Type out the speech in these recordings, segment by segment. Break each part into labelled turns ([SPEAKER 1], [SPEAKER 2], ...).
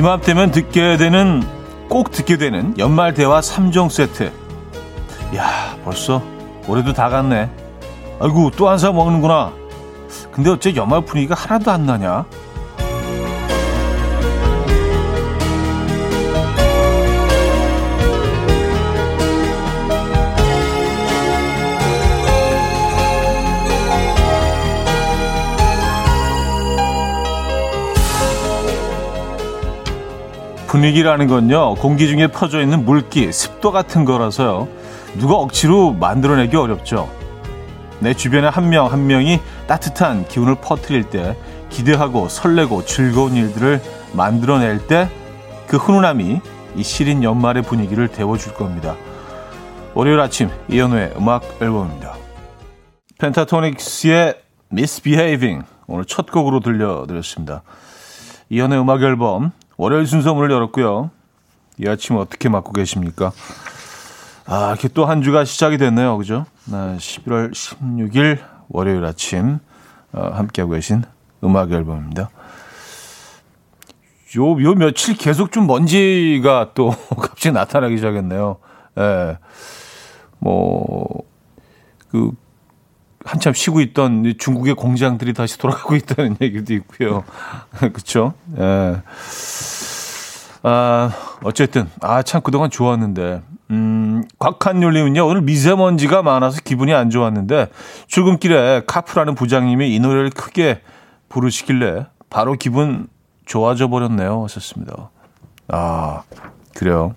[SPEAKER 1] 이맘때면 듣게 되는 꼭 듣게 되는 연말 대화 3종 세트. 야, 벌써 올해도 다 갔네. 아이고, 또 한 사 먹는구나. 근데 어째 연말 분위기가 하나도 안 나냐? 분위기라는 건요, 공기 중에 퍼져 있는 물기, 습도 같은 거라서요, 누가 억지로 만들어내기 어렵죠. 내 주변에 한명한 명이 따뜻한 기운을 퍼뜨릴 때, 기대하고 설레고 즐거운 일들을 만들어낼 때, 그 훈훈함이 이 시린 연말의 분위기를 데워줄 겁니다. 월요일 아침, 이연우의 음악 앨범입니다. 펜타토닉스의 Misbehaving, 오늘 첫 곡으로 들려드렸습니다. 이연우의 음악 앨범, 월요일 순서 문을 열었고요. 이 아침 어떻게 맞고 계십니까? 아, 이렇게 또 한 주가 시작이 됐네요. 그죠? 네, 11월 16일 월요일 아침 어, 함께하고 계신 음악 앨범입니다. 요, 요 며칠 계속 좀 먼지가 또 갑자기 나타나기 시작했네요. 예. 뭐, 그, 한참 쉬고 있던 중국의 공장들이 다시 돌아가고 있다는 얘기도 있고요. 그쵸? 예. 아, 어쨌든, 아, 참 그동안 좋았는데, 음, 곽한율님은요, 오늘 미세먼지가 많아서 기분이 안 좋았는데, 출근길에 카풀하는 부장님이 이 노래를 크게 부르시길래, 바로 기분 좋아져 버렸네요. 하셨습니다. 아, 그래요.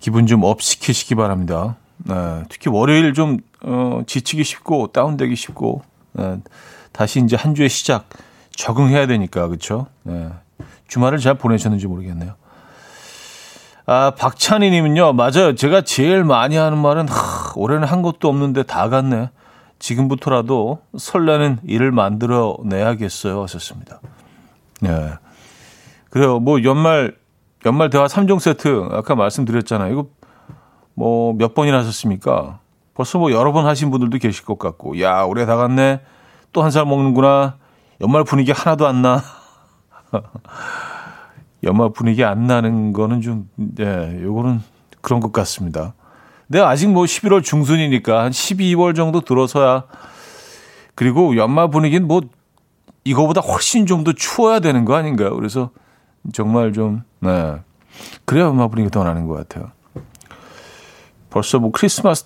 [SPEAKER 1] 기분 좀 up 시키시기 바랍니다. 네, 특히 월요일 좀 어, 지치기 쉽고 다운되기 쉽고 네, 다시 이제 한 주의 시작 적응해야 되니까 그렇죠. 네, 주말을 잘 보내셨는지 모르겠네요. 아 박찬희님은요 맞아요. 제가 제일 많이 하는 말은 하, 올해는 한 것도 없는데 다 갔네. 지금부터라도 설레는 일을 만들어 내야겠어요. 하셨습니다. 네. 그래요. 뭐 연말 연말 대화 3종 세트 아까 말씀드렸잖아요. 이거 뭐 몇 번이나 하셨습니까? 벌써 뭐 여러 번 하신 분들도 계실 것 같고, 야, 올해 다 갔네. 또 한 살 먹는구나. 연말 분위기 하나도 안 나. 연말 분위기 안 나는 거는 좀, 예, 요거는 그런 것 같습니다. 근데 아직 뭐 11월 중순이니까 한 12월 정도 들어서야 그리고 연말 분위기는 뭐 이거보다 훨씬 좀 더 추워야 되는 거 아닌가요? 그래서 정말 좀, 네. 그래야 연말 분위기가 더 나는 것 같아요. 벌써 뭐 크리스마스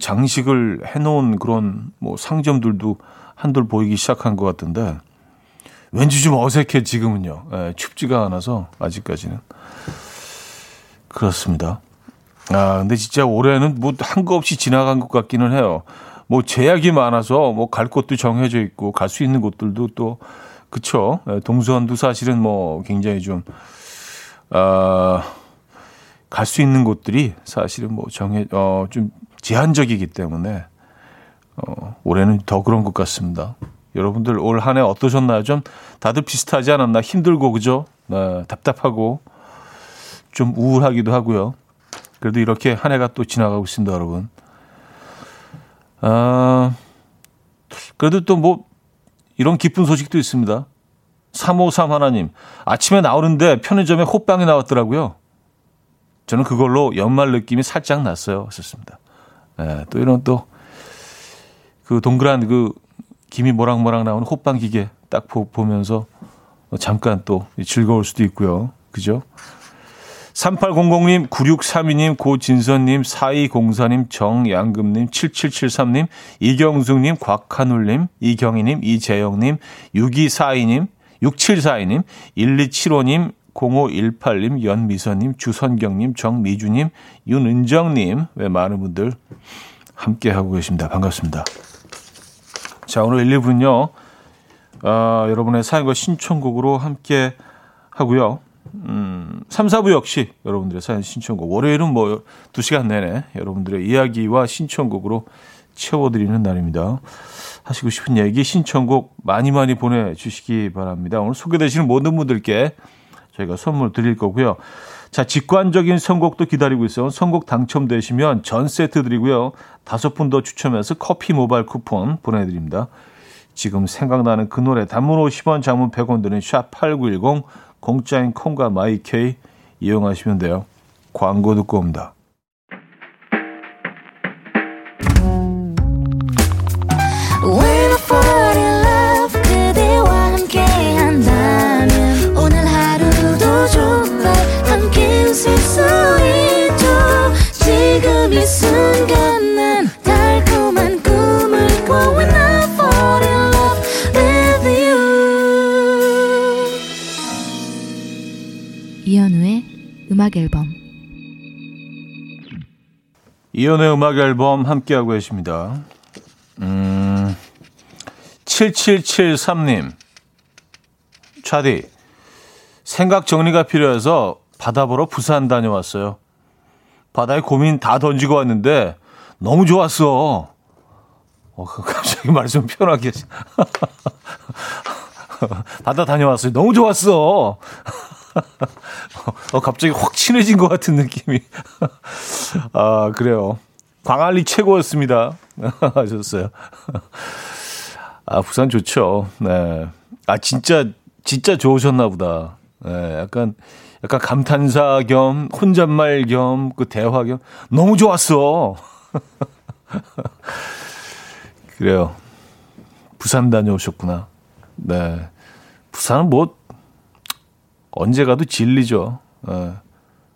[SPEAKER 1] 장식을 해놓은 그런 뭐 상점들도 한돌 보이기 시작한 것 같은데 왠지 좀 어색해 지금은요. 예, 춥지가 않아서 아직까지는 그렇습니다. 아 근데 진짜 올해는 뭐 한 거 없이 지나간 것 같기는 해요. 뭐 제약이 많아서 뭐 갈 곳도 정해져 있고 갈 수 있는 곳들도 또 그쵸. 예, 동서안도 사실은 뭐 굉장히 좀 아. 갈 수 있는 곳들이 사실은 뭐 정해 어 좀 제한적이기 때문에 어 올해는 더 그런 것 같습니다. 여러분들 올 한 해 어떠셨나요? 좀 다들 비슷하지 않았나? 힘들고 그죠? 네, 답답하고 좀 우울하기도 하고요. 그래도 이렇게 한 해가 또 지나가고 있습니다, 여러분. 아, 그래도 또 뭐 이런 기쁜 소식도 있습니다. 353 하나님, 아침에 나오는데 편의점에 호빵이 나왔더라고요. 저는 그걸로 연말 느낌이 살짝 났어요. 했었습니다. 예, 또 이런 또 그 동그란 그 김이 모락모락 나오는 호빵 기계 딱 보, 보면서 잠깐 또 즐거울 수도 있고요. 그죠? 3800님, 9632님, 고진선님, 4204님, 정양금님, 7773님, 이경숙님, 곽한울님, 이경희님, 이재영님, 6242님, 6742님, 1275님, 0518님, 연미선님, 주선경님, 정미주님, 윤은정님, 왜 많은 분들 함께 하고 계십니다. 반갑습니다. 자, 오늘 1, 2분요, 어, 여러분의 사연과 신청곡으로 함께 하고요. 음, 3, 4부 역시 여러분들의 사연 신청곡. 월요일은 뭐 2시간 내내 여러분들의 이야기와 신청곡으로 채워드리는 날입니다. 하시고 싶은 얘기, 신청곡 많이 많이 보내주시기 바랍니다. 오늘 소개되시는 모든 분들께 저희가 선물 드릴 거고요. 자, 직관적인 선곡도 기다리고 있어요. 선곡 당첨되시면 전 세트 드리고요. 다섯 분 더 추첨해서 커피 모바일 쿠폰 보내드립니다. 지금 생각나는 그 노래 단문 50원 장문 100원 드는 샵8910 공짜인 콩과 마이케이 이용하시면 돼요. 광고 듣고 옵니다. 이연의 음악 앨범 함께하고 계십니다. 음, 7773님. 차디. 생각 정리가 필요해서 바다 보러 부산 다녀왔어요. 바다에 고민 다 던지고 왔는데 너무 좋았어. 어, 갑자기 말씀 편하게. 바다 다녀왔어요. 너무 좋았어. 어, 갑자기 확 친해진 것 같은 느낌이. 아, 그래요. 광안리 최고였습니다. 하셨어요. 아, 부산 좋죠. 네. 아, 진짜, 진짜 좋으셨나 보다. 네, 약간, 약간 감탄사 겸, 혼잣말 겸, 그 대화 겸, 너무 좋았어. 그래요. 부산 다녀오셨구나. 네. 부산은 뭐, 언제 가도 진리죠. 어,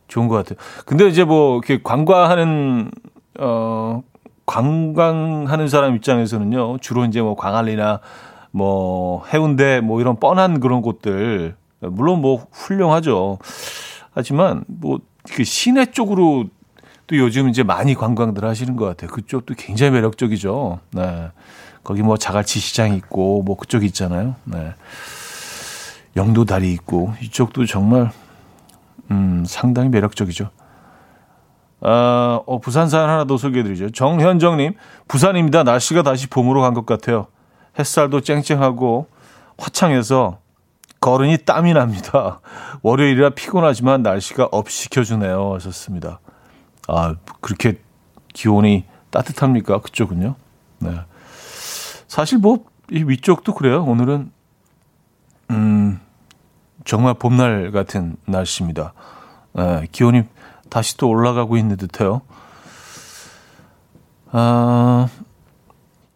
[SPEAKER 1] 좋은 것 같아요. 근데 이제 뭐 이렇게 관광하는 어 관광하는 사람 입장에서는요 주로 이제 뭐 광안리나 뭐 해운대 뭐 이런 뻔한 그런 곳들 물론 뭐 훌륭하죠. 하지만 뭐 그 시내 쪽으로 또 요즘 이제 많이 관광들 하시는 것 같아요. 그쪽도 굉장히 매력적이죠. 네. 거기 뭐 자갈치 시장 있고 뭐 그쪽 있잖아요. 네. 영도 다리 있고 이쪽도 정말 음, 상당히 매력적이죠. 아, 어, 부산 사연 하나 더 소개해드리죠. 정현정님, 부산입니다. 날씨가 다시 봄으로 간 것 같아요. 햇살도 쨍쨍하고 화창해서 걸으니 땀이 납니다. 월요일이라 피곤하지만 날씨가 up 시켜주네요. 하셨습니다. 아, 그렇게 기온이 따뜻합니까? 그쪽은요? 네. 사실 뭐, 이 위쪽도 그래요. 오늘은 음, 정말 봄날 같은 날씨입니다. 예, 기온이 다시 또 올라가고 있는 듯해요. 아,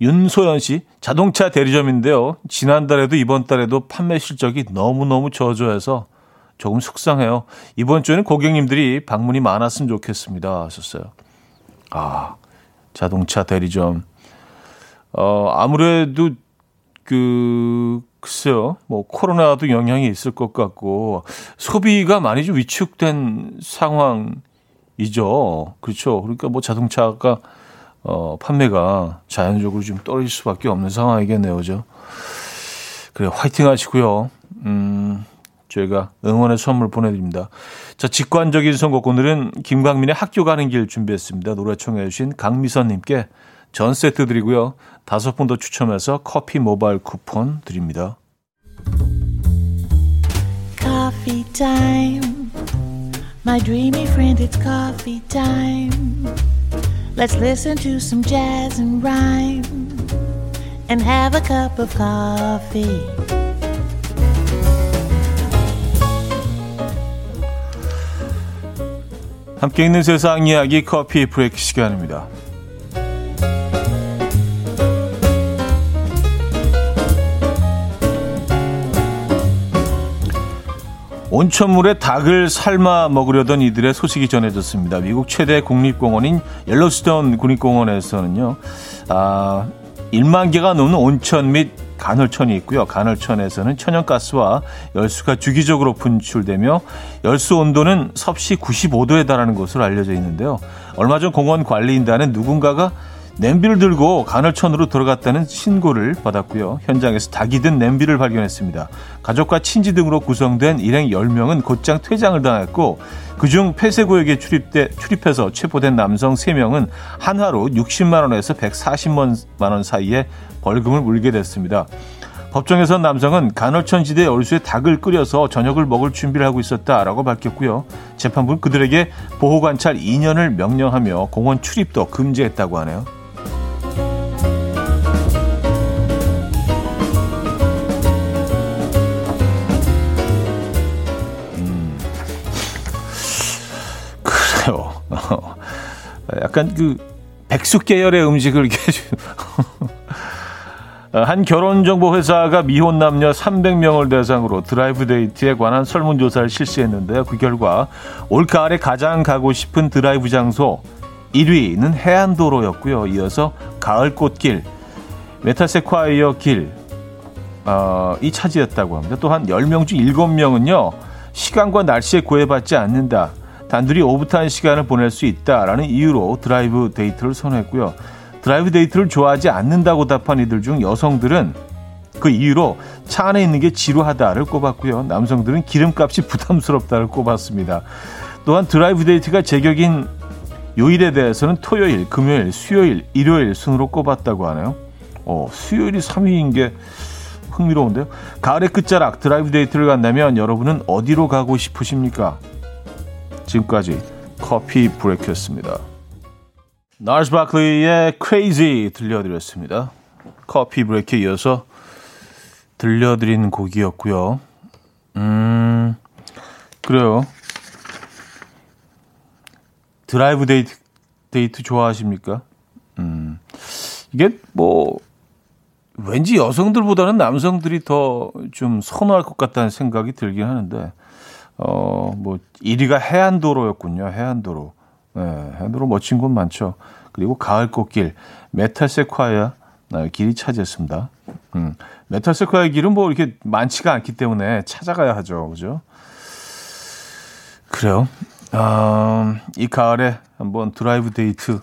[SPEAKER 1] 윤소연 씨, 자동차 대리점인데요. 지난달에도 이번 달에도 판매 실적이 너무너무 저조해서 조금 속상해요. 이번 주에는 고객님들이 방문이 많았으면 좋겠습니다. 하셨어요. 아, 자동차 대리점. 어, 아무래도 그, 글쎄요, 뭐, 코로나도 영향이 있을 것 같고, 소비가 많이 좀 위축된 상황이죠. 그렇죠. 그러니까 뭐 자동차가, 어, 판매가 자연적으로 좀 떨어질 수밖에 없는 상황이겠네요. 그죠? 그래, 화이팅 하시고요. 음, 저희가 응원의 선물 보내드립니다. 자, 직관적인 선곡. 오늘은 김광민의 학교 가는 길 준비했습니다. 노래 청해주신 강미선님께 전 세트 드리고요. 다섯 분 더 추첨해서 커피 모바일 쿠폰 드립니다. Coffee time. My dreamy friend, it's coffee time. Let's listen to some jazz and rhyme and have a cup of coffee. 함께 있는 세상 이야기 커피 브레이크 시간입니다. 온천물에 닭을 삶아 먹으려던 이들의 소식이 전해졌습니다. 미국 최대 국립공원인 옐로스톤 국립공원에서는요, 아, 1만 개가 넘는 온천 및 간헐천이 있고요. 간헐천에서는 천연가스와 열수가 주기적으로 분출되며 열수 온도는 섭씨 95도에 달하는 것으로 알려져 있는데요. 얼마 전 공원 관리인단은 누군가가 냄비를 들고 간헐천으로 들어갔다는 신고를 받았고요. 현장에서 닭이 든 냄비를 발견했습니다. 가족과 친지 등으로 구성된 일행 10명은 곧장 퇴장을 당했고 그중 폐쇄구역에 출입돼, 출입해서 체포된 남성 3명은 한화로 60만 원에서 140만 원 사이에 벌금을 물게 됐습니다. 법정에서 남성은 간헐천 지대 얼수에 닭을 끓여서 저녁을 먹을 준비를 하고 있었다라고 밝혔고요. 재판부는 그들에게 보호관찰 2년을 명령하며 공원 출입도 금지했다고 하네요. 약간 그 백숙 계열의 음식을 한 결혼정보 회사가 미혼 남녀 300명을 대상으로 드라이브 데이트에 관한 설문조사를 실시했는데요. 그 결과 올가을에 가장 가고 싶은 드라이브 장소 1위는 해안도로였고요. 이어서 가을꽃길, 메타세콰이어 길, 어, 이 차지했다고 합니다. 또한 10명 중 7명은요. 시간과 날씨에 구애받지 않는다. 단둘이 오붓한 시간을 보낼 수 있다라는 이유로 드라이브 데이트를 선호했고요. 드라이브 데이트를 좋아하지 않는다고 답한 이들 중 여성들은 그 이유로 차 안에 있는 게 지루하다를 꼽았고요. 남성들은 기름값이 부담스럽다를 꼽았습니다. 또한 드라이브 데이트가 제격인 요일에 대해서는 토요일, 금요일, 수요일, 일요일 순으로 꼽았다고 하네요. 어, 수요일이 3위인 게 흥미로운데요. 가을의 끝자락 드라이브 데이트를 간다면 여러분은 어디로 가고 싶으십니까? 지금까지 커피 브레이크였습니다. 날스 바클리의 Crazy 들려드렸습니다. 커피 브레이크에 이어서 들려드린 곡이었고요. 음, 그래요. 드라이브 데이트, 데이트 좋아하십니까? 음, 이게 뭐, 왠지 여성들보다는 남성들이 더 좀 선호할 것 같다는 생각이 들긴 하는데, 어, 뭐, 1위가 해안도로였군요. 해안도로. 네, 해안도로 멋진 곳 많죠. 그리고 가을 꽃길, 메타세콰이어 길이 차지했습니다. 음, 메타세콰이어 길은 뭐 이렇게 많지가 않기 때문에 찾아가야 하죠. 그죠? 그래요. 어, 이 가을에 한번 드라이브 데이트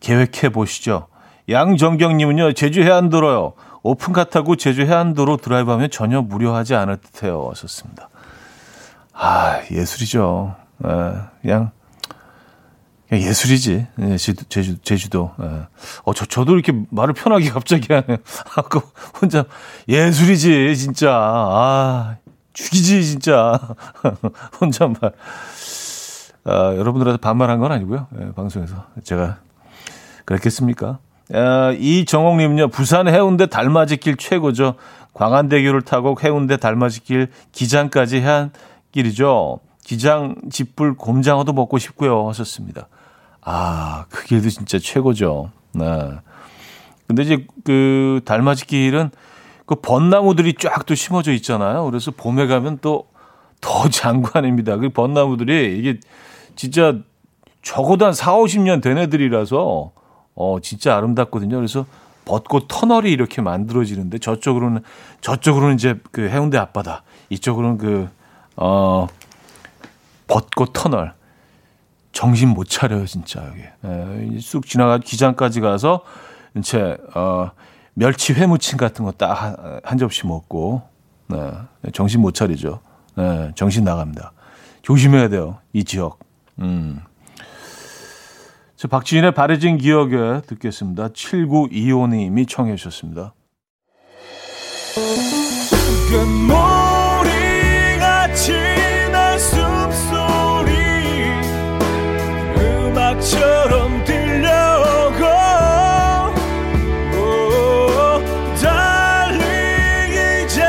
[SPEAKER 1] 계획해 보시죠. 양정경님은요, 제주 해안도로요. 오픈카 타고 제주 해안도로 드라이브하면 전혀 무료하지 않을 듯해요. 하셨습니다. 아, 예술이죠. 에, 예, 그냥, 그냥 예술이지. 예, 제주, 제주, 제주도. 에. 예. 어, 저, 저도 이렇게 말을 편하게 갑자기 하네요. 아까 혼자, 예술이지, 진짜. 아, 죽이지, 진짜. 혼잣말. 아, 여러분들한테 반말한 건 아니고요. 예, 방송에서. 제가, 그랬겠습니까? 아, 이정옥님은요, 부산 해운대 달맞이길 최고죠. 광안대교를 타고 해운대 달맞이길 기장까지 한 길이죠. 기장 집불 곰장어도 먹고 싶고요. 하셨습니다. 아, 그 길도 진짜 최고죠. 네. 근데 이제 그 달맞이 길은 그 벚나무들이 쫙 또 심어져 있잖아요. 그래서 봄에 가면 또 더 장관입니다. 그 벚나무들이 이게 진짜 적어도 한 4, 50년 된 애들이라서 어, 진짜 아름답거든요. 그래서 벚꽃 터널이 이렇게 만들어지는데 저쪽으로는 저쪽으로는 이제 그 해운대 앞바다, 이쪽으로는 그 어, 벚꽃 터널. 정신 못 차려요, 진짜, 여기. 예, 쑥 지나가 기장까지 가서, 이제, 어, 멸치 회무침 같은 거딱한 접시 먹고, 네, 정신 못 차리죠. 네, 정신 나갑니다. 조심해야 돼요, 이 지역. 음. 저 박지인의 바래진 기억에 듣겠습니다. 7925님이 청해 주셨습니다. 처럼 들려오고 달리 이제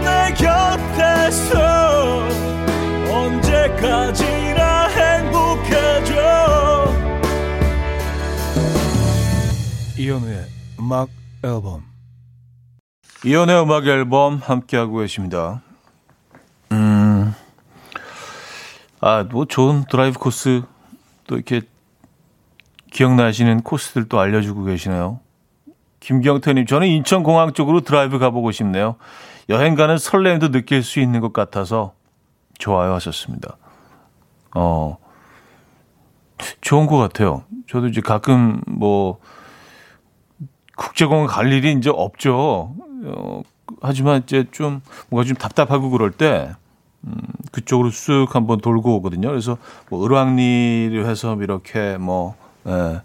[SPEAKER 1] 내 곁에서 언제까지나 행복해져 이연우의 음악 앨범 이연우의 음악 앨범 함께하고 계십니다. 음, 아, 뭐 좋은 드라이브 코스 또 이렇게 기억나시는 코스들도 알려주고 계시네요. 김경태님, 저는 인천공항 쪽으로 드라이브 가보고 싶네요. 여행 가는 설렘도 느낄 수 있는 것 같아서 좋아요 하셨습니다. 어, 좋은 것 같아요. 저도 이제 가끔 뭐, 국제공항 갈 일이 이제 없죠. 어, 하지만 이제 좀 뭔가 좀 답답하고 그럴 때, 음, 그쪽으로 쑥 한번 돌고 오거든요. 그래서 뭐 을왕리를 해서 이렇게 뭐, 예,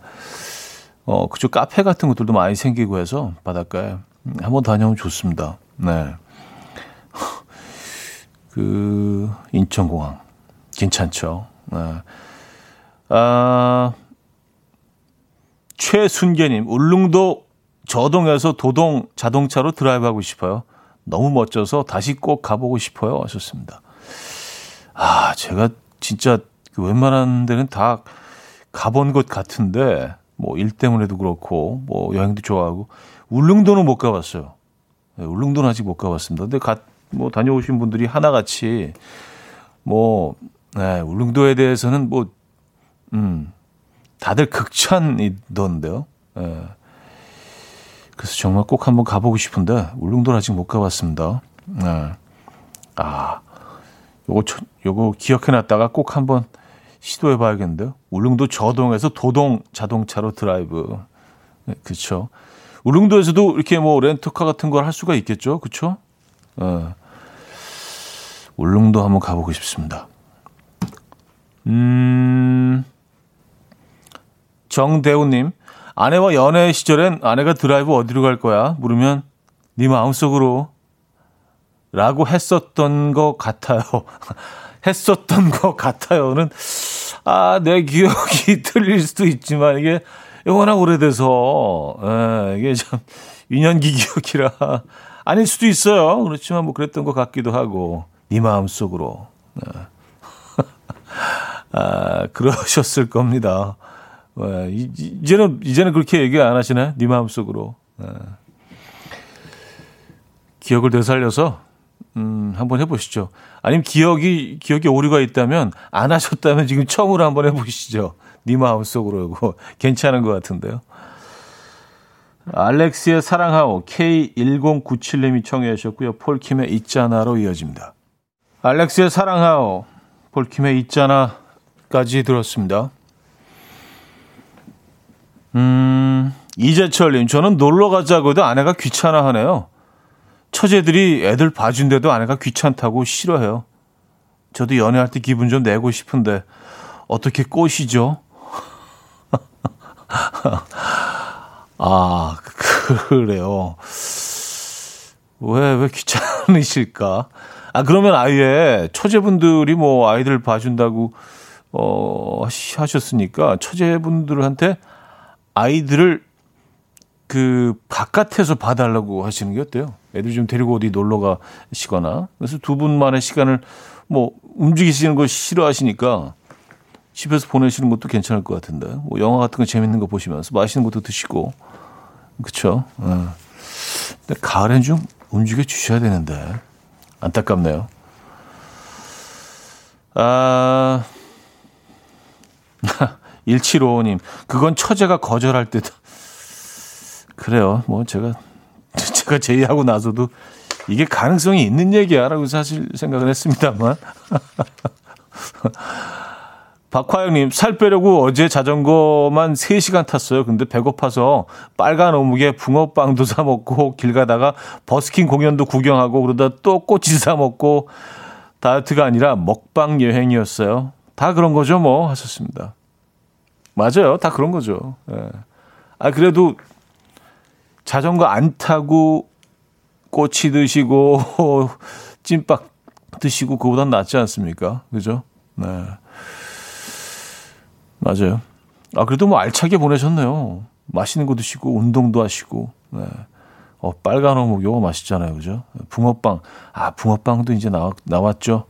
[SPEAKER 1] 어, 그쪽 카페 같은 것들도 많이 생기고 해서 바닷가에 한번 다녀오면 좋습니다. 네. 그, 인천공항. 괜찮죠. 네. 아, 최순계님, 울릉도 저동에서 도동 자동차로 드라이브하고 싶어요. 너무 멋져서 다시 꼭 가보고 싶어요. 하셨습니다. 아, 제가 진짜 그 웬만한 데는 다 가본 곳 같은데 뭐 일 때문에도 그렇고 뭐 여행도 좋아하고 울릉도는 못 가봤어요. 네, 울릉도는 아직 못 가봤습니다. 근데 가, 뭐 다녀오신 분들이 하나같이 뭐 네, 울릉도에 대해서는 뭐 음, 다들 극찬이던데요. 네. 그래서 정말 꼭 한번 가보고 싶은데 울릉도는 아직 못 가봤습니다. 네. 아, 요거 요거 기억해놨다가 꼭 한번 시도해 봐야겠는데요. 울릉도 저동에서 도동 자동차로 드라이브. 네, 그렇죠. 울릉도에서도 이렇게 뭐 렌터카 같은 걸 할 수가 있겠죠. 그렇죠? 네. 울릉도 한번 가보고 싶습니다. 음, 정대우님, 아내와 연애 시절엔 아내가 드라이브 어디로 갈 거야? 물으면 네 마음속으로 라고 했었던 것 같아요. 했었던 것 같아요는 아, 내 기억이 틀릴 수도 있지만 이게 워낙 오래돼서 에, 예, 이게 참 유년기 기억이라 아닐 수도 있어요. 그렇지만 뭐 그랬던 것 같기도 하고 네 마음 속으로 네. 아, 그러셨을 겁니다. 네, 이제는 이제는 그렇게 얘기 안 하시나요? 네 마음 속으로. 네. 기억을 되살려서 음, 한번 해보시죠. 아니면 기억이 기억에 오류가 있다면 안 하셨다면 지금 처음으로 한번 해보시죠. 네 마음속으로 이거 괜찮은 것 같은데요. 알렉스의 사랑하오 K1097님이 청해 주셨고요. 폴킴의 있잖아로 이어집니다. 알렉스의 사랑하오 폴킴의 있잖아까지 들었습니다. 음, 이재철님, 저는 놀러 가자고 해도 아내가 귀찮아 하네요. 처제들이 애들 봐준데도 아내가 귀찮다고 싫어해요. 저도 연애할 때 기분 좀 내고 싶은데, 어떻게 꼬시죠? 아, 그래요. 왜, 왜 귀찮으실까? 아, 그러면 아예 처제분들이 뭐 아이들 봐준다고, 어, 하셨으니까 처제분들한테 아이들을 그 바깥에서 봐달라고 하시는 게 어때요? 애들 좀 데리고 어디 놀러 가시거나 그래서 두 분만의 시간을 뭐 움직이시는 걸 싫어하시니까 집에서 보내시는 것도 괜찮을 것 같은데 뭐 영화 같은 거 재밌는 거 보시면서 맛있는 것도 드시고 그렇죠. 어. 근데 가을엔 좀 움직여 주셔야 되는데 안타깝네요. 아 1755님, 그건 처제가 거절할 때도. 그래요. 뭐 제가, 제가 제의하고 나서도 이게 가능성이 있는 얘기야라고 사실 생각을 했습니다만. 박화영님, 살 빼려고 어제 자전거만 3시간 탔어요. 근데 배고파서 빨간 어묵에 붕어빵도 사먹고 길 가다가 버스킹 공연도 구경하고 그러다 또 꼬치 사먹고 다이어트가 아니라 먹방 여행이었어요. 다 그런 거죠, 뭐. 하셨습니다. 맞아요. 다 그런 거죠. 예. 아, 그래도 자전거 안 타고 꼬치 드시고 찐빵 드시고 그보단 낫지 않습니까? 그죠? 네. 맞아요. 아, 그래도 뭐 알차게 보내셨네요. 맛있는 거 드시고 운동도 하시고. 네. 어, 빨간 어묵 요거 맛있잖아요. 그죠? 붕어빵. 아, 붕어빵도 이제 나, 나왔죠.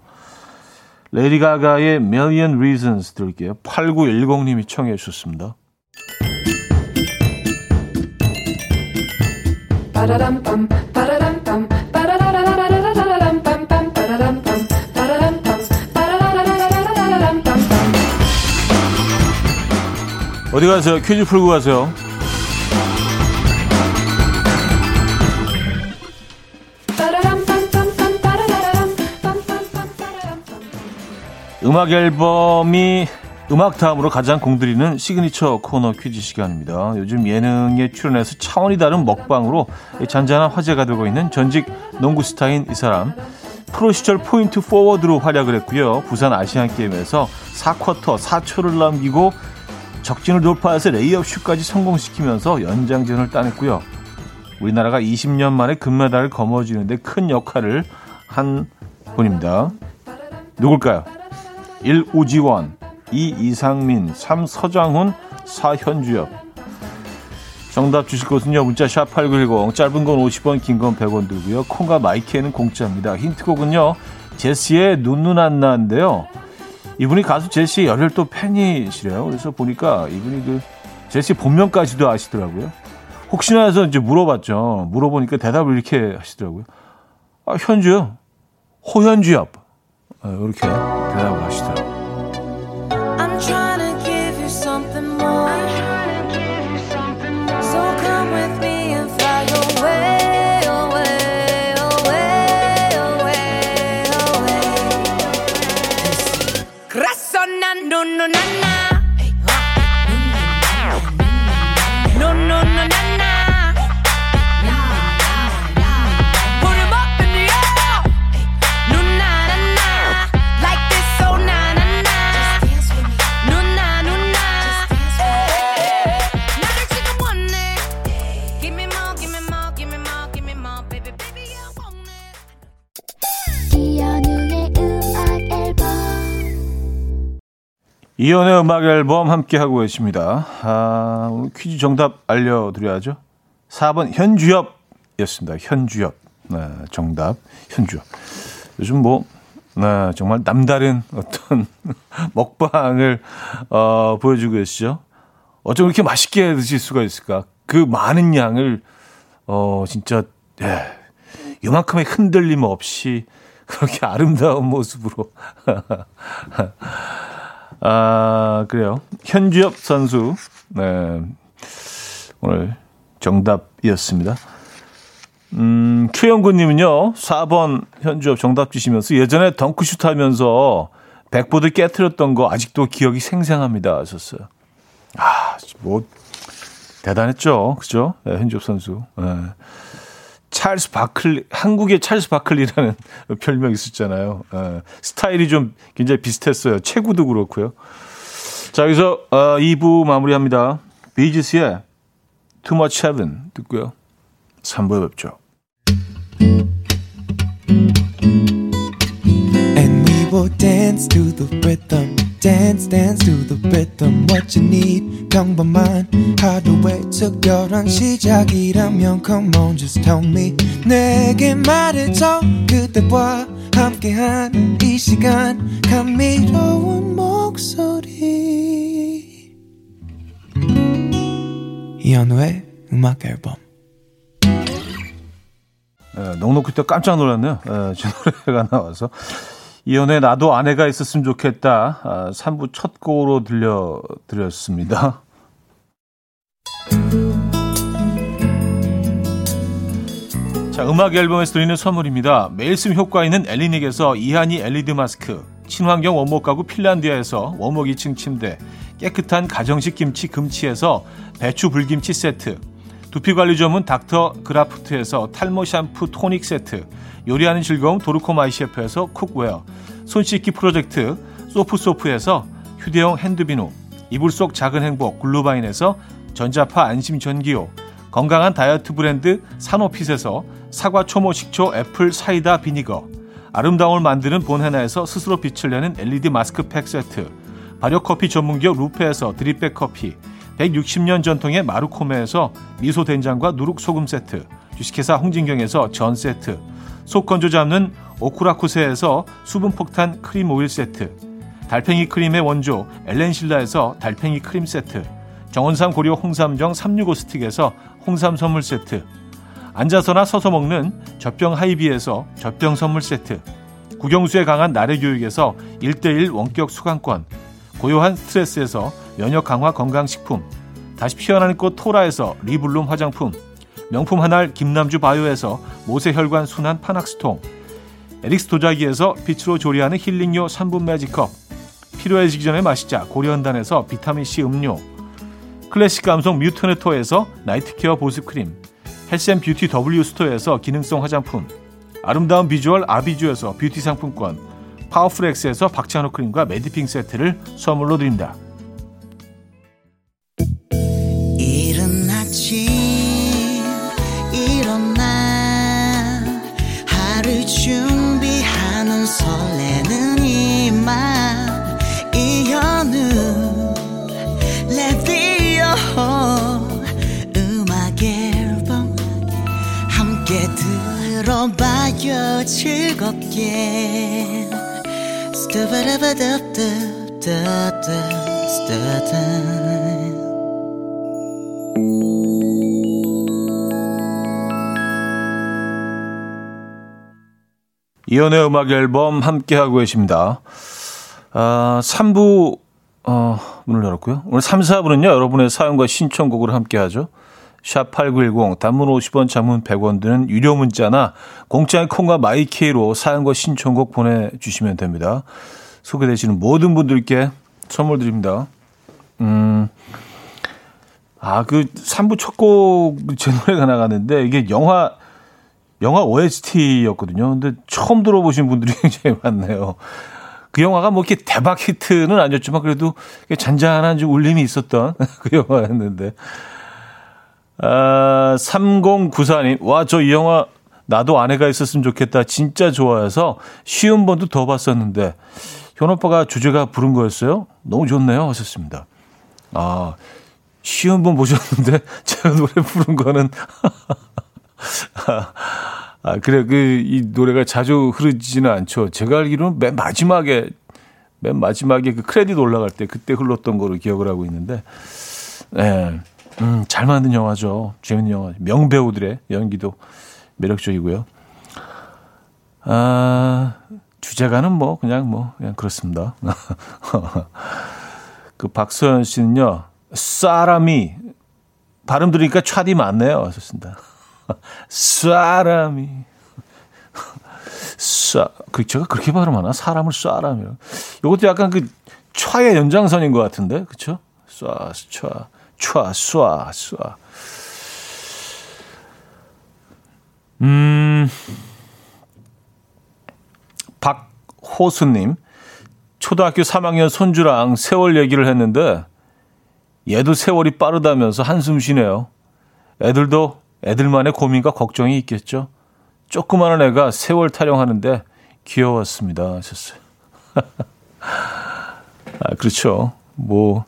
[SPEAKER 1] 레이디 가가의 Million Reasons 들을게요. 8910님이 청해 주셨습니다. 어디 가세요? 퀴즈 풀고 가세요. 음악 앨범이 음악 다음으로 가장 공들이는 시그니처 코너 퀴즈 시간입니다. 요즘 예능에 출연해서 차원이 다른 먹방으로 잔잔한 화제가 되고 있는 전직 농구 스타인 이 사람. 프로 시절 포인트 포워드로 활약을 했고요. 부산 아시안 게임에서 4쿼터 4초를 남기고 적진을 돌파해서 레이업 슛까지 성공시키면서 연장전을 따냈고요. 우리나라가 20년 만에 금메달을 거머쥐는데 큰 역할을 한 분입니다. 누굴까요? 1. 우지원 2. 이상민 3. 서장훈 4. 현주엽 정답 주실 것은요. 문자 샵 8910 짧은 건 50원 긴 건 100원 들고요. 콩과 마이케이는 공짜입니다. 힌트곡은요. 제시의 눈눈 안나인데요. 이분이 가수 제시의 열혈 또 팬이시래요. 그래서 보니까 이분이 그 제시 본명까지도 아시더라고요. 혹시나 해서 이제 물어봤죠. 물어보니까 대답을 이렇게 하시더라고요. 아, 현주요. 호현주엽. 아, 이렇게 대답을 하시더라고요. 이연의 음악 앨범 함께 하고 계십니다. 아, 오늘 퀴즈 정답 알려드려야죠. 4번 현주엽이었습니다. 현주엽. 네, 정답 현주엽. 요즘 뭐 네, 정말 남다른 어떤 먹방을 어, 보여주고 계시죠. 어쩜 이렇게 맛있게 드실 수가 있을까? 그 많은 양을 어 진짜 예, 요만큼의 흔들림 없이 그렇게 아름다운 모습으로 아, 그래요. 현주엽 선수. 네. 오늘 정답이었습니다. 음, 최영구님은요, 4번 현주엽 정답 주시면서 예전에 덩크슛 하면서 백보드 깨트렸던 거 아직도 기억이 생생합니다. 하셨어요. 아, 뭐, 대단했죠. 그죠? 네, 현주엽 선수. 네. 찰스 바클리, 한국의 찰스 바클리라는 별명이 있었잖아요. 어, 스타일이 좀 굉장히 비슷했어요. 체구도 그렇고요. 자, 여기서 어, 2부 마무리합니다. 비지스의 Too Much Heaven 듣고요. 3부에 뵙죠. And we will dance to the rhythm. Dance dance to the rhythm what you need. 평범한 하루의 특별한 시작이라면 come on just tell me. 내게 말해줘 그대와 함께한 이 시간. 감미로운 목소리. 이현우의 음악 앨범. 네, 넉넉히 때 깜짝 놀랐네요. 네, 제 노래가 나와서 이연의 나도 아내가 있었으면 좋겠다. 아, 3부 첫 곡으로 들려드렸습니다. 자, 음악 앨범에서 드리는 선물입니다. 매일 쓰 효과 있는 엘리닉에서 이하니 LED 마스크, 친환경 원목 가구 핀란디아에서 원목 2층 침대, 깨끗한 가정식 김치 금치에서 배추 불김치 세트, 두피관리 전문 닥터 그라프트에서 탈모 샴푸 토닉 세트, 요리하는 즐거움 도르코 마이 셰프에서 쿡웨어, 손 씻기 프로젝트 소프소프에서 휴대용 핸드비누, 이불 속 작은 행복 글루바인에서 전자파 안심 전기요, 건강한 다이어트 브랜드 사노핏에서 사과 초모 식초 애플 사이다 비니거, 아름다움을 만드는 본헤나에서 스스로 빛을 내는 LED 마스크팩 세트, 발효 커피 전문기업 루페에서 드립백 커피, 160년 전통의 마루코메에서 미소 된장과 누룩 소금 세트, 주식회사 홍진경에서 전 세트, 속 건조 잡는 오쿠라쿠세에서 수분 폭탄 크림 오일 세트, 달팽이 크림의 원조 엘렌실라에서 달팽이 크림 세트, 정원삼 고려 홍삼정 365 스틱에서 홍삼 선물 세트, 앉아서나 서서 먹는 젖병 하이비에서 젖병 선물 세트, 국영수에 강한 나래 교육에서 1대1 원격 수강권, 고요한 스트레스에서 면역 강화 건강식품, 다시 피어나는 꽃 토라에서 리블룸 화장품, 명품 한알 김남주 바이오에서 모세혈관 순환 파낙스통 에릭스 도자기에서 빛으로 조리하는 힐링요 3분 매직컵 필요해지기 전에 마시자 고려은단에서 비타민C 음료 클래식 감성 뮤트네토에서 나이트케어 보습크림 헬샘 뷰티 W 스토어에서 기능성 화장품 아름다운 비주얼 아비주에서 뷰티 상품권 파워풀엑스에서 박찬호 크림과 매디핑 세트를 선물로 드립니다. 즐겁게 이연의 음악 앨범 함께하고 계십니다. 아, 3부, 어, 문을 열었고요. 오늘 3, 4부는요, 여러분의 사연과 신청곡을 함께하죠. 샵8910, 단문 50원, 장문 100원 드는 유료 문자나 공짜의 콩과 마이케이로 사연과 신청곡 보내주시면 됩니다. 소개되시는 모든 분들께 선물 드립니다. 음, 아, 그 3부 첫 곡 제 노래가 나갔는데 이게 영화 영화 OST였거든요. 근데 처음 들어보신 분들이 굉장히 많네요. 그 영화가 뭐 이렇게 대박 히트는 아니었지만 그래도 잔잔한 좀 울림이 있었던 그 영화였는데. 아, 3094님, 와, 저 이 영화 나도 아내가 있었으면 좋겠다. 진짜 좋아해서 쉬운 번도 더 봤었는데, 현 오빠가 주제가 부른 거였어요? 너무 좋네요. 하셨습니다. 아, 쉬운 번 보셨는데, 제가 노래 부른 거는 아, 그래, 그, 이 노래가 자주 흐르지는 않죠. 제가 알기로는 맨 마지막에, 맨 마지막에 그 크레딧 올라갈 때 그때 흘렀던 거로 기억을 하고 있는데, 예, 네, 음, 잘 만든 영화죠. 재밌는 영화. 명배우들의 연기도 매력적이고요. 아, 주제가는 뭐, 그냥 뭐, 그냥 그렇습니다. 그 박소연 씨는요, 사람이, 발음 들으니까 차디 맞네요. 하셨습니다. 사람이 쏴, 그 제가 그렇게 발음하나? 사람을 쏴라며. 이것도 약간 그 촤의 연장선인 것 같은데, 그쵸? 쏴, 촤, 촤, 쏴, 쏴. 음, 박호수님, 초등학교 3학년 손주랑 세월 얘기를 했는데, 얘도 세월이 빠르다면서 한숨 쉬네요. 애들도 애들만의 고민과 걱정이 있겠죠. 조그마한 애가 세월 타령하는데 귀여웠습니다. 하셨어요. 아, 그렇죠. 뭐,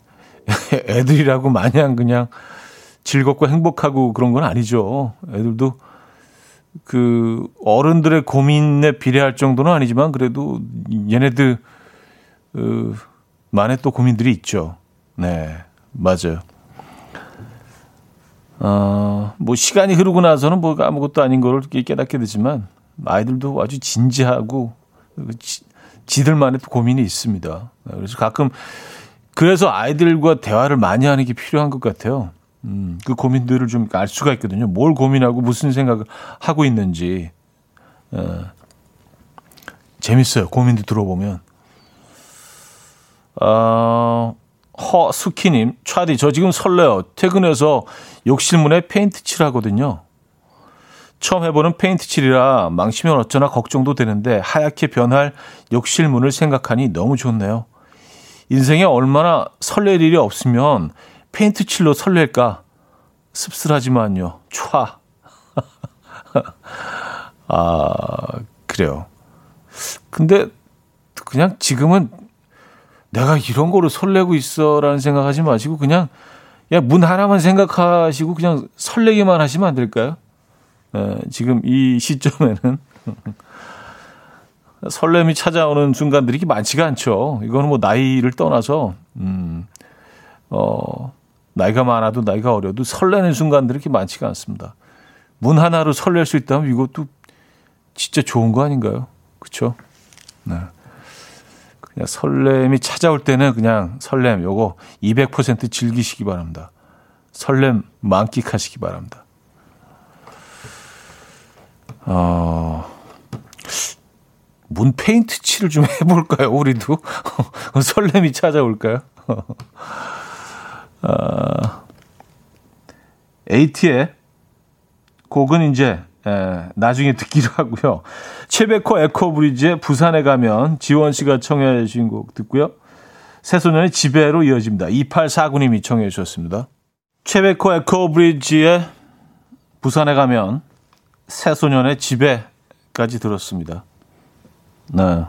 [SPEAKER 1] 애들이라고 마냥 그냥 즐겁고 행복하고 그런 건 아니죠. 애들도 그 어른들의 고민에 비례할 정도는 아니지만 그래도 얘네들, 그, 만의 또 고민들이 있죠. 네, 맞아요. 어, 뭐 시간이 흐르고 나서는 뭐 아무것도 아닌 걸 깨닫게 되지만 아이들도 아주 진지하고 지, 지들만의 고민이 있습니다. 그래서 가끔 그래서 아이들과 대화를 많이 하는 게 필요한 것 같아요. 음, 그 고민들을 좀 알 수가 있거든요. 뭘 고민하고 무슨 생각을 하고 있는지. 어, 재밌어요. 고민도 들어보면. 어, 허숙희님, 차디, 저 지금 설레요. 퇴근해서 욕실문에 페인트 칠하거든요. 처음 해보는 페인트 칠이라 망치면 어쩌나 걱정도 되는데 하얗게 변할 욕실문을 생각하니 너무 좋네요. 인생에 얼마나 설렐 일이 없으면 페인트 칠로 설렐까? 씁쓸하지만요. 촤. 아, 그래요. 근데 그냥 지금은 내가 이런 거로 설레고 있어라는 생각하지 마시고 그냥 야, 문 하나만 생각하시고 그냥 설레기만 하시면 안 될까요? 에, 지금 이 시점에는 설렘이 찾아오는 순간들이 많지가 않죠. 이거는 뭐 나이를 떠나서 음, 어, 나이가 많아도 나이가 어려도 설레는 순간들이 그렇게 많지가 않습니다. 문 하나로 설렐 수 있다면 이것도 진짜 좋은 거 아닌가요? 그렇죠? 네. 그냥 설렘이 찾아올 때는 그냥 설렘 요거 200% 즐기시기 바랍니다. 설렘 만끽하시기 바랍니다. 어, 문 페인트 칠을 좀 해볼까요? 우리도 설렘이 찾아올까요? 어, 에이티의 곡은 이제 예, 나중에 듣기로 하고요. 최백호 에코브리지의 부산에 가면 지원 씨가 청해 주신 곡 듣고요. 새소년의 지배로 이어집니다. 2849님이 청해 주셨습니다. 최백호 에코브리지의 부산에 가면 새소년의 지배까지 들었습니다. 네.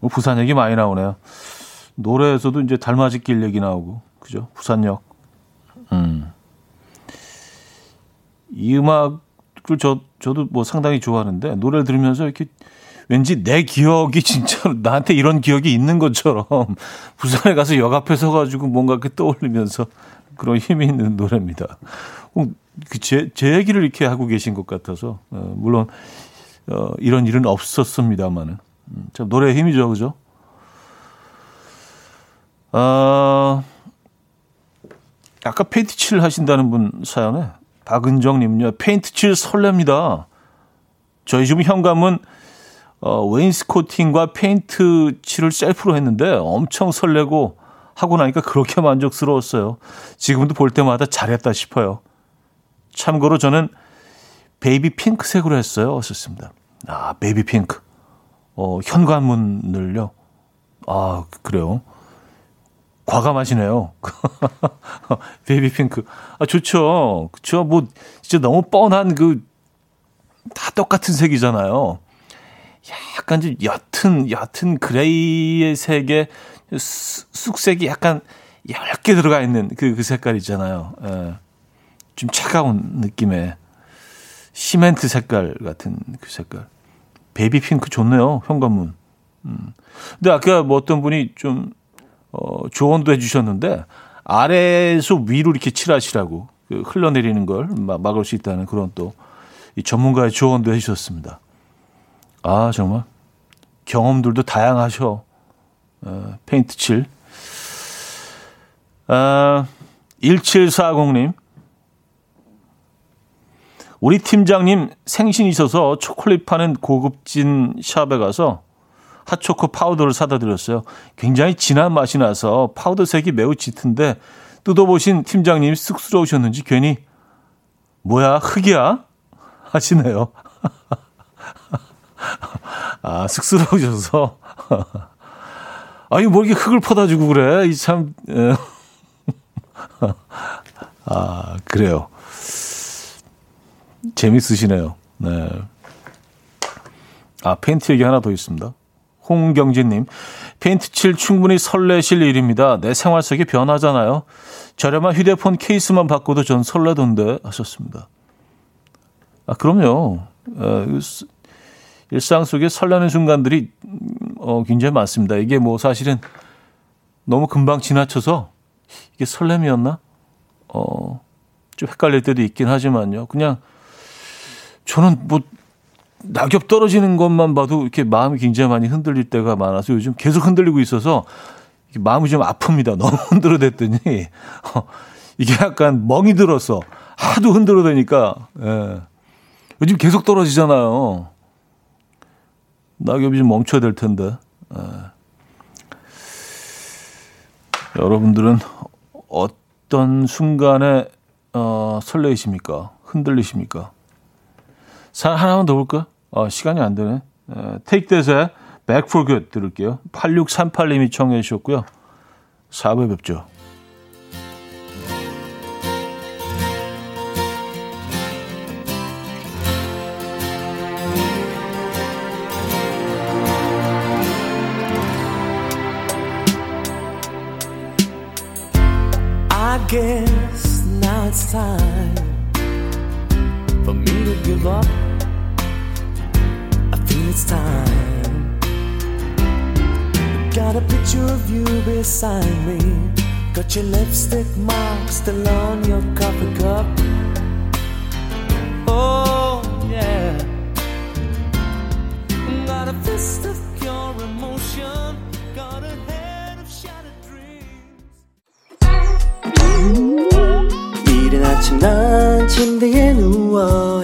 [SPEAKER 1] 뭐 부산 얘기 많이 나오네요. 노래에서도 이제 달맞이길 얘기 나오고, 그죠? 부산역. 음. 이 음악 그 저, 저도 뭐 상당히 좋아하는데, 노래를 들으면서 이렇게 왠지 내 기억이 진짜 나한테 이런 기억이 있는 것처럼 부산에 가서 역 앞에 서가지고 뭔가 이렇게 떠올리면서 그런 힘이 있는 노래입니다. 어, 그 제, 제 얘기를 이렇게 하고 계신 것 같아서, 어, 물론, 어, 이런 일은 없었습니다만은. 음, 참, 노래의 힘이죠, 그죠? 아, 아까 페인트 칠 하신다는 분 사연에 박은정님요, 페인트 칠 설렙니다. 저희 집 현관은 어, wainscoting과 페인트 칠을 셀프로 했는데 엄청 설레고 하고 나니까 그렇게 만족스러웠어요. 지금도 볼 때마다 잘했다 싶어요. 참고로 저는 baby pink색으로 했어요. 하셨습니다. 아, baby pink. 어, 현관문을요. 아, 그래요. 과감하시네요. baby pink. 아, 좋죠. 그쵸. 뭐, 진짜 너무 뻔한 그, 다 똑같은 색이잖아요. 약간 좀 옅은, 옅은 gray의 색에 쑥색이 약간 얇게 들어가 있는 그, 그 색깔 있잖아요. 예. 좀 차가운 느낌의 시멘트 색깔 같은 그 색깔. baby pink 좋네요. 현관문. 음. 근데 아까 뭐 어떤 분이 좀, 어, 조언도 해주셨는데, 아래에서 위로 이렇게 칠하시라고, 그 흘러내리는 걸 막을 수 있다는 그런 또, 이 전문가의 조언도 해주셨습니다. 아, 정말. 경험들도 다양하셔. 어, 페인트 칠. 아, 1740님. 우리 팀장님 생신이셔서 초콜릿 파는 고급진 샵에 가서 핫초코 파우더를 사다 드렸어요. 굉장히 진한 맛이 나서 파우더 색이 매우 짙은데 뜯어보신 팀장님이 쑥스러우셨는지 괜히 뭐야 흙이야 하시네요. 아 쑥스러우셔서 아니 뭐 이렇게 흙을 퍼다 주고 그래 이참 아 그래요. 재밌으시네요. 네. 아, 페인트 얘기 하나 더 있습니다. 홍경진님, 페인트 칠 충분히 설레실 일입니다. 내 생활 속에 변하잖아요. 저렴한 휴대폰 케이스만 바꿔도 전 설레던데 하셨습니다. 아, 그럼요. 어, 일상 속에 설레는 순간들이 어, 굉장히 많습니다. 이게 뭐 사실은 너무 금방 지나쳐서 이게 설렘이었나? 어, 좀 헷갈릴 때도 있긴 하지만요. 그냥 저는 뭐 낙엽 떨어지는 것만 봐도 이렇게 마음이 굉장히 많이 흔들릴 때가 많아서 요즘 계속 흔들리고 있어서 마음이 좀 아픕니다. 너무 흔들어 댔더니 어, 이게 약간 멍이 들어서 하도 흔들어 대니까 예. 요즘 계속 떨어지잖아요. 낙엽이 좀 멈춰야 될 텐데. 예. 여러분들은 어떤 순간에 어, 설레이십니까? 흔들리십니까? 사 하나만 더 볼까? 어, 시간이 안 되네. 에, Take That의 Back for Good 들을게요. 8638님이 청해 주셨고요. 4부에 뵙죠. it's time. Got a picture of you beside me. Got your lipstick mark still on your coffee cup. Oh, yeah. Got a fist of pure emotion. Got a head of shattered dreams. 이른 아침 난 침대에 누워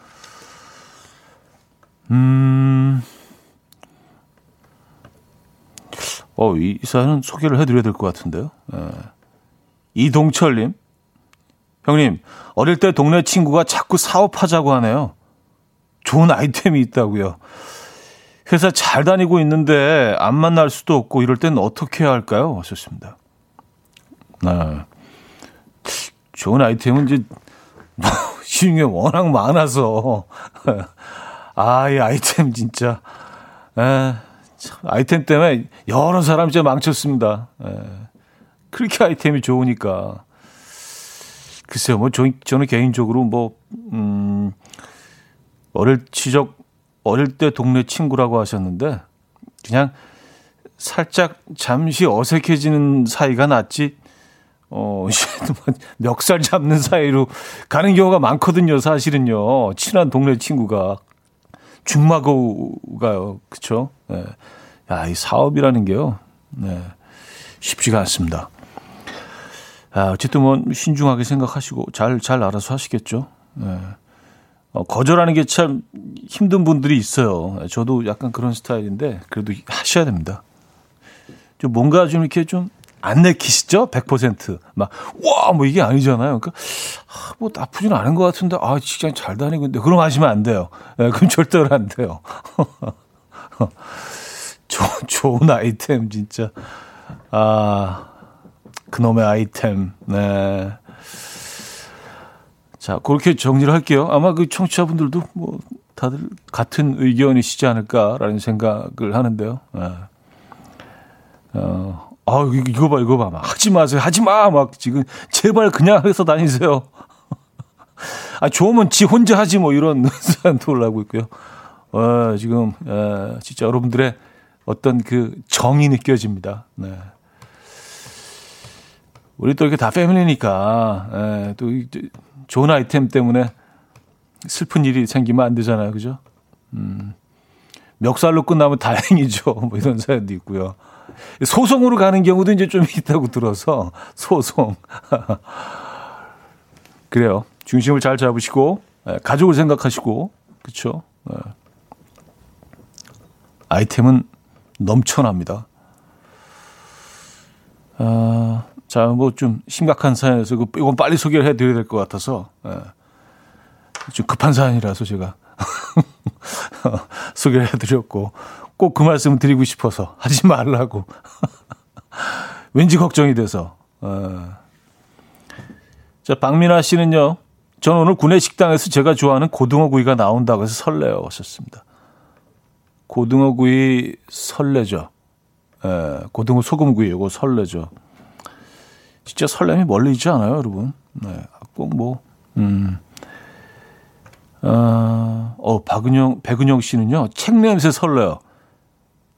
[SPEAKER 1] 음, 어, 이, 사연은 소개를 해드려야 될 것 같은데요. 예. 이동철님, 형님, 어릴 때 동네 친구가 자꾸 사업하자고 하네요. 좋은 아이템이 있다고요. 회사 잘 다니고 있는데 안 만날 수도 없고 이럴 땐 어떻게 해야 할까요? 하셨습니다. 네. 좋은 아이템은 이제 게 워낙 많아서 아, 이 아이템 진짜 에, 아이템 때문에 여러 사람 진짜 망쳤습니다. 에, 그렇게 아이템이 좋으니까 글쎄요, 뭐 저, 저는 개인적으로 뭐 음, 어릴 시적 어릴 때 동네 친구라고 하셨는데 그냥 살짝 잠시 어색해지는 사이가 낫지 어, 멱살 잡는 사이로 가는 경우가 많거든요, 사실은요. 친한 동네 친구가. 중마고가요. 그쵸? 네. 야, 이 사업이라는 게요. 네. 쉽지가 않습니다. 아, 어쨌든 뭐 신중하게 생각하시고 잘, 잘 알아서 하시겠죠. 네. 어, 거절하는 게 참 힘든 분들이 있어요. 저도 약간 그런 스타일인데 그래도 하셔야 됩니다. 좀 뭔가 좀 이렇게 좀 안 내키시죠? 100%. 막, 와! 뭐 이게 아니잖아요. 그러니까, 아, 뭐 나쁘진 않은 것 같은데, 아, 직장 잘 다니고 있는데, 그럼 하시면 안 돼요. 네, 그럼 절대로 안 돼요. 좋, 좋은 아이템, 진짜. 아, 그놈의 아이템. 네. 자, 그렇게 정리를 할게요. 아마 그 청취자분들도 뭐 다들 같은 의견이시지 않을까라는 생각을 하는데요. 네. 어, 아, 이거 봐, 이거 봐. 막 하지 마세요. 하지 마. 막 지금 제발 그냥 해서 다니세요. 아, 좋으면 지 혼자 하지 뭐 이런 사람도 올라오고 있고요. 어, 지금, 어, 진짜 여러분들의 어떤 그 정이 느껴집니다. 네. 우리 또 이렇게 다 패밀리니까, 예, 또 좋은 아이템 때문에 슬픈 일이 생기면 안 되잖아요. 그죠? 음, 멱살로 끝나면 다행이죠. 뭐 이런 사연도 있고요. 소송으로 가는 경우도 이제 좀 있다고 들어서 소송. 그래요. 중심을 잘 잡으시고 예, 가족을 생각하시고 그렇죠. 아이템은 넘쳐납니다. 아, 자, 뭐 좀 심각한 사연에서 이건 빨리 소개를 해드려야 될 것 같아서 예. 좀 급한 사연이라서 제가 소개를 해드렸고 꼭 그 말씀 을 드리고 싶어서 하지 말라고 왠지 걱정이 돼서 어. 자 박민아 씨는요 저는 오늘 구내 식당에서 제가 좋아하는 고등어 구이가 나온다고 해서 설레어 하셨습니다 고등어 구이 설레죠. 예, 고등어 소금 구이 이거 설레죠. 진짜 설렘이 멀리 있지 않아요, 여러분? 네, 꼭 뭐, 음. 어, 어, 박은영, 백은영 씨는요, 책 냄새 설레요.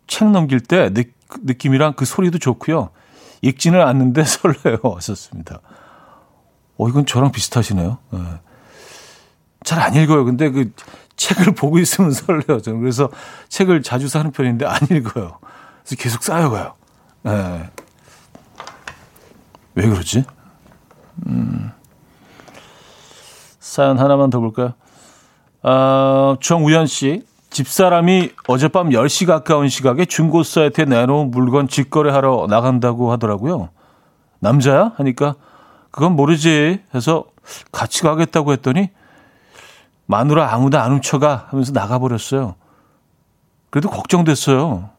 [SPEAKER 1] 책 넘길 때 느, 느낌이랑 그 소리도 좋고요. 읽지는 않는데 설레요. 왔었습니다. 어, 이건 저랑 비슷하시네요. 네. 잘안 읽어요. 근데 그 책을 보고 있으면 설레요. 저는 그래서 책을 자주 사는 편인데 안 읽어요. 그래서 계속 쌓여가요. 네. 왜 그러지? 음. 사연 하나만 더 볼까요? 어, 정우현 씨. 집사람이 어젯밤 10시 가까운 시각에 중고 사이트에 내놓은 물건 직거래하러 나간다고 하더라고요. 남자야? 하니까 그건 모르지 해서 같이 가겠다고 했더니 마누라 아무도 안 훔쳐가 하면서 나가버렸어요. 그래도 걱정됐어요.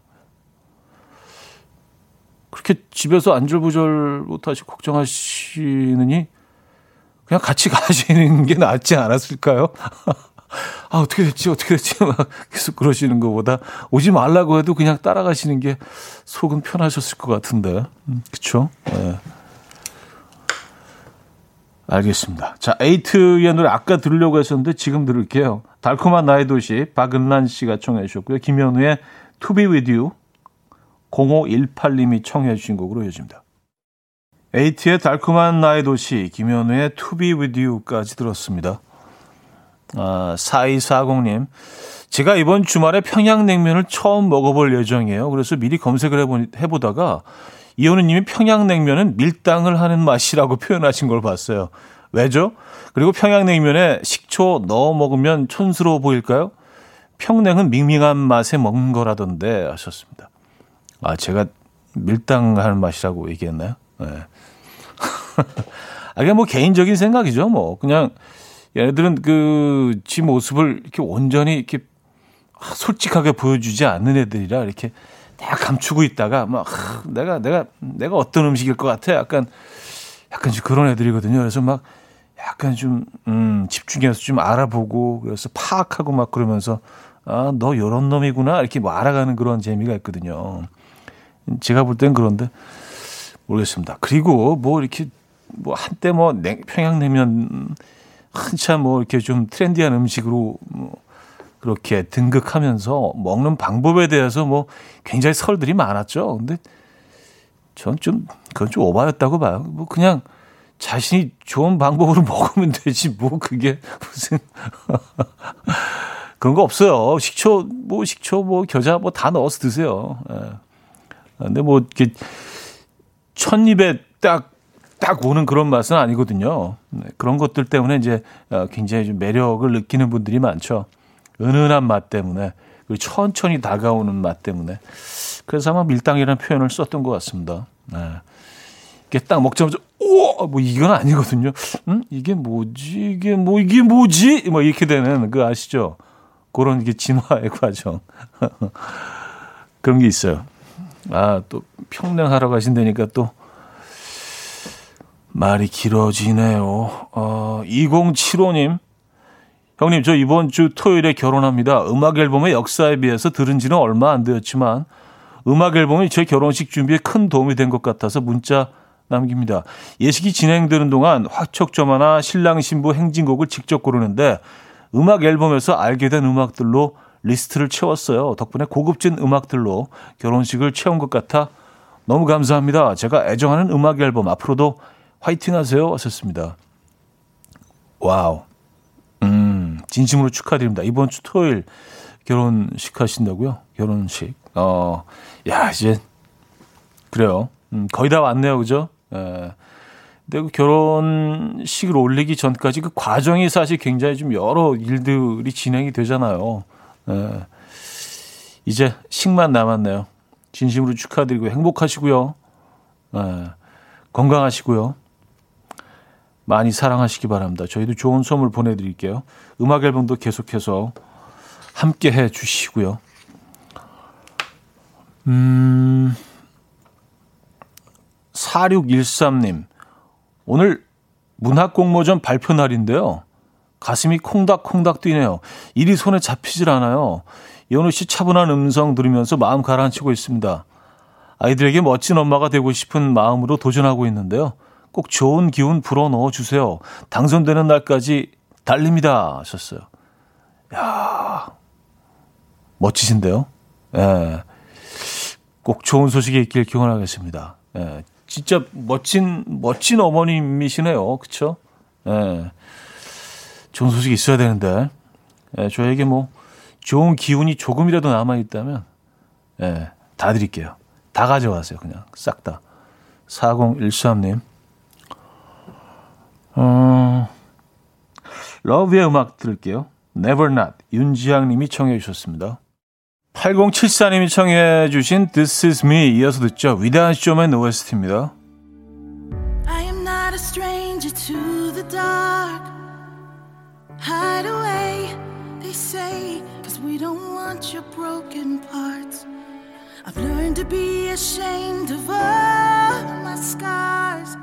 [SPEAKER 1] 그렇게 집에서 안절부절 못하시고 걱정하시느니 그냥 같이 가시는 게 낫지 않았을까요? 아, 어떻게 됐지, 어떻게 됐지, 막 계속 그러시는 것보다 오지 말라고 해도 그냥 따라가시는 게 속은 편하셨을 것 같은데. 음, 그쵸? 네. 알겠습니다. 자, 에이트의 노래 아까 들으려고 했었는데 지금 들을게요. 달콤한 나의 도시 박은란 씨가 청해 주셨고요. 김현우의 To Be With You 0518님이 청해 주신 곡으로 이어집니다. 에이트의 달콤한 나의 도시 김현우의 To Be With You까지 들었습니다. 아, 4240님 제가 이번 주말에 평양냉면을 처음 먹어볼 예정이에요. 그래서 미리 검색을 해보, 해보다가 이현우님이 평양냉면은 밀당을 하는 맛이라고 표현하신 걸 봤어요. 왜죠? 그리고 평양냉면에 식초 넣어 먹으면 촌스러워 보일까요? 평냉은 밍밍한 맛에 먹는 거라던데 하셨습니다. 아, 제가 밀당하는 맛이라고 얘기했나요? 네. 아, 그냥 뭐 개인적인 생각이죠. 뭐 그냥 얘네들은 그 지 모습을 이렇게 온전히 이렇게 솔직하게 보여주지 않는 애들이라 이렇게 다 감추고 있다가 막 내가 내가 내가 어떤 음식일 것 같아 약간 약간 좀 그런 애들이거든요. 그래서 막 약간 좀 음, 집중해서 좀 알아보고 그래서 파악하고 막 그러면서 아 너 요런 놈이구나 이렇게 뭐 알아가는 그런 재미가 있거든요. 제가 볼 땐 그런데 모르겠습니다. 그리고 뭐 이렇게 뭐 한때 뭐 냉, 평양냉면 한참 뭐 이렇게 좀 트렌디한 음식으로 뭐 그렇게 등극하면서 먹는 방법에 대해서 뭐 굉장히 설들이 많았죠. 근데 전 좀 그건 좀 오바였다고 봐요. 뭐 그냥 자신이 좋은 방법으로 먹으면 되지 뭐 그게 무슨 그런 거 없어요. 식초 뭐 식초 뭐 겨자 뭐 다 넣어서 드세요. 예. 근데 뭐 이렇게 첫 입에 딱 딱 오는 그런 맛은 아니거든요. 네, 그런 것들 때문에 이제 어, 굉장히 좀 매력을 느끼는 분들이 많죠. 은은한 맛 때문에 그리고 천천히 다가오는 맛 때문에 그래서 아마 밀당이라는 표현을 썼던 것 같습니다. 네. 이게 딱 먹자마자 오, 뭐 이건 아니거든요. 음, 이게 뭐지? 이게 뭐 이게 뭐지? 뭐 이렇게 되는 그 아시죠? 그런 게 진화의 과정 그런 게 있어요. 아, 또 평냉하러 가신다니까 또 말이 길어지네요. 어, 2075님. 형님, 저 이번 주 토요일에 결혼합니다. 음악 앨범의 역사에 비해서 들은 지는 얼마 안 되었지만 음악 앨범이 제 결혼식 준비에 큰 도움이 된 것 같아서 문자 남깁니다. 예식이 진행되는 동안 화촉점화나 신랑 신부 행진곡을 직접 고르는데 음악 앨범에서 알게 된 음악들로 리스트를 채웠어요. 덕분에 고급진 음악들로 결혼식을 채운 것 같아 너무 감사합니다. 제가 애정하는 음악 앨범 앞으로도 화이팅 하세요. 하셨습니다. 와우. 음, 진심으로 축하드립니다. 이번 주 토요일 결혼식 하신다고요? 결혼식. 어, 야, 이제, 그래요. 음, 거의 다 왔네요. 그죠? 예. 근데 그 결혼식을 올리기 전까지 그 과정이 사실 굉장히 좀 여러 일들이 진행이 되잖아요. 예. 이제 식만 남았네요. 진심으로 축하드리고 행복하시고요. 예. 건강하시고요. 많이 사랑하시기 바랍니다. 저희도 좋은 선물 보내드릴게요. 음악 앨범도 계속해서 함께 해 주시고요. 음, 4613님. 오늘 문학공모전 발표 날인데요. 가슴이 콩닥콩닥 뛰네요. 일이 손에 잡히질 않아요. 연우 씨 차분한 음성 들으면서 마음 가라앉히고 있습니다. 아이들에게 멋진 엄마가 되고 싶은 마음으로 도전하고 있는데요. 꼭 좋은 기운 불어 넣어 주세요. 당선되는 날까지 달립니다. 하셨어요. 야 멋지신데요? 예. 꼭 좋은 소식이 있길 기원하겠습니다. 예. 진짜 멋진, 멋진 어머님이시네요. 그쵸? 예. 좋은 소식이 있어야 되는데, 예, 저에게 뭐, 좋은 기운이 조금이라도 남아있다면, 예, 다 드릴게요. 다 가져가세요. 그냥 싹 다. 4013님. 어, 러브의 음악 들을게요. Never Not. 윤지향 님이 청해 주셨습니다. 8074님이 청해 주신 This Is Me 이어서 듣죠. 위대한 쇼맨 OST입니다. I am not a stranger to the dark. Hide away, they say, cause we don't want your broken parts. I've learned to be ashamed of all my scars.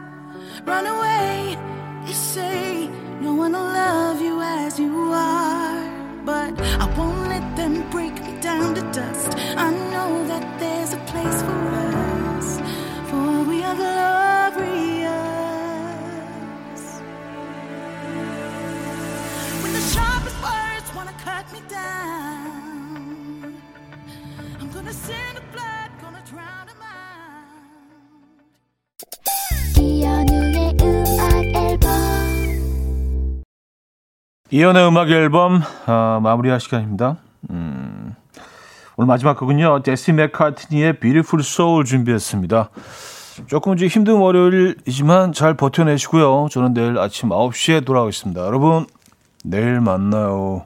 [SPEAKER 1] Run away, they say, no one will love you as you are. But I won't let them break me down to dust. I know that there's a place for us, for we are glorious. When the sharpest words wanna cut me down. I'm gonna send 이연의 음악 앨범 어, 마무리할 시간입니다. 음, 오늘 마지막 곡은요. 데시 맥카트니의 Beautiful Soul 준비했습니다. 조금 좀 힘든 월요일이지만 잘 버텨내시고요. 저는 내일 아침 9시에 돌아오겠습니다. 여러분, 내일 만나요.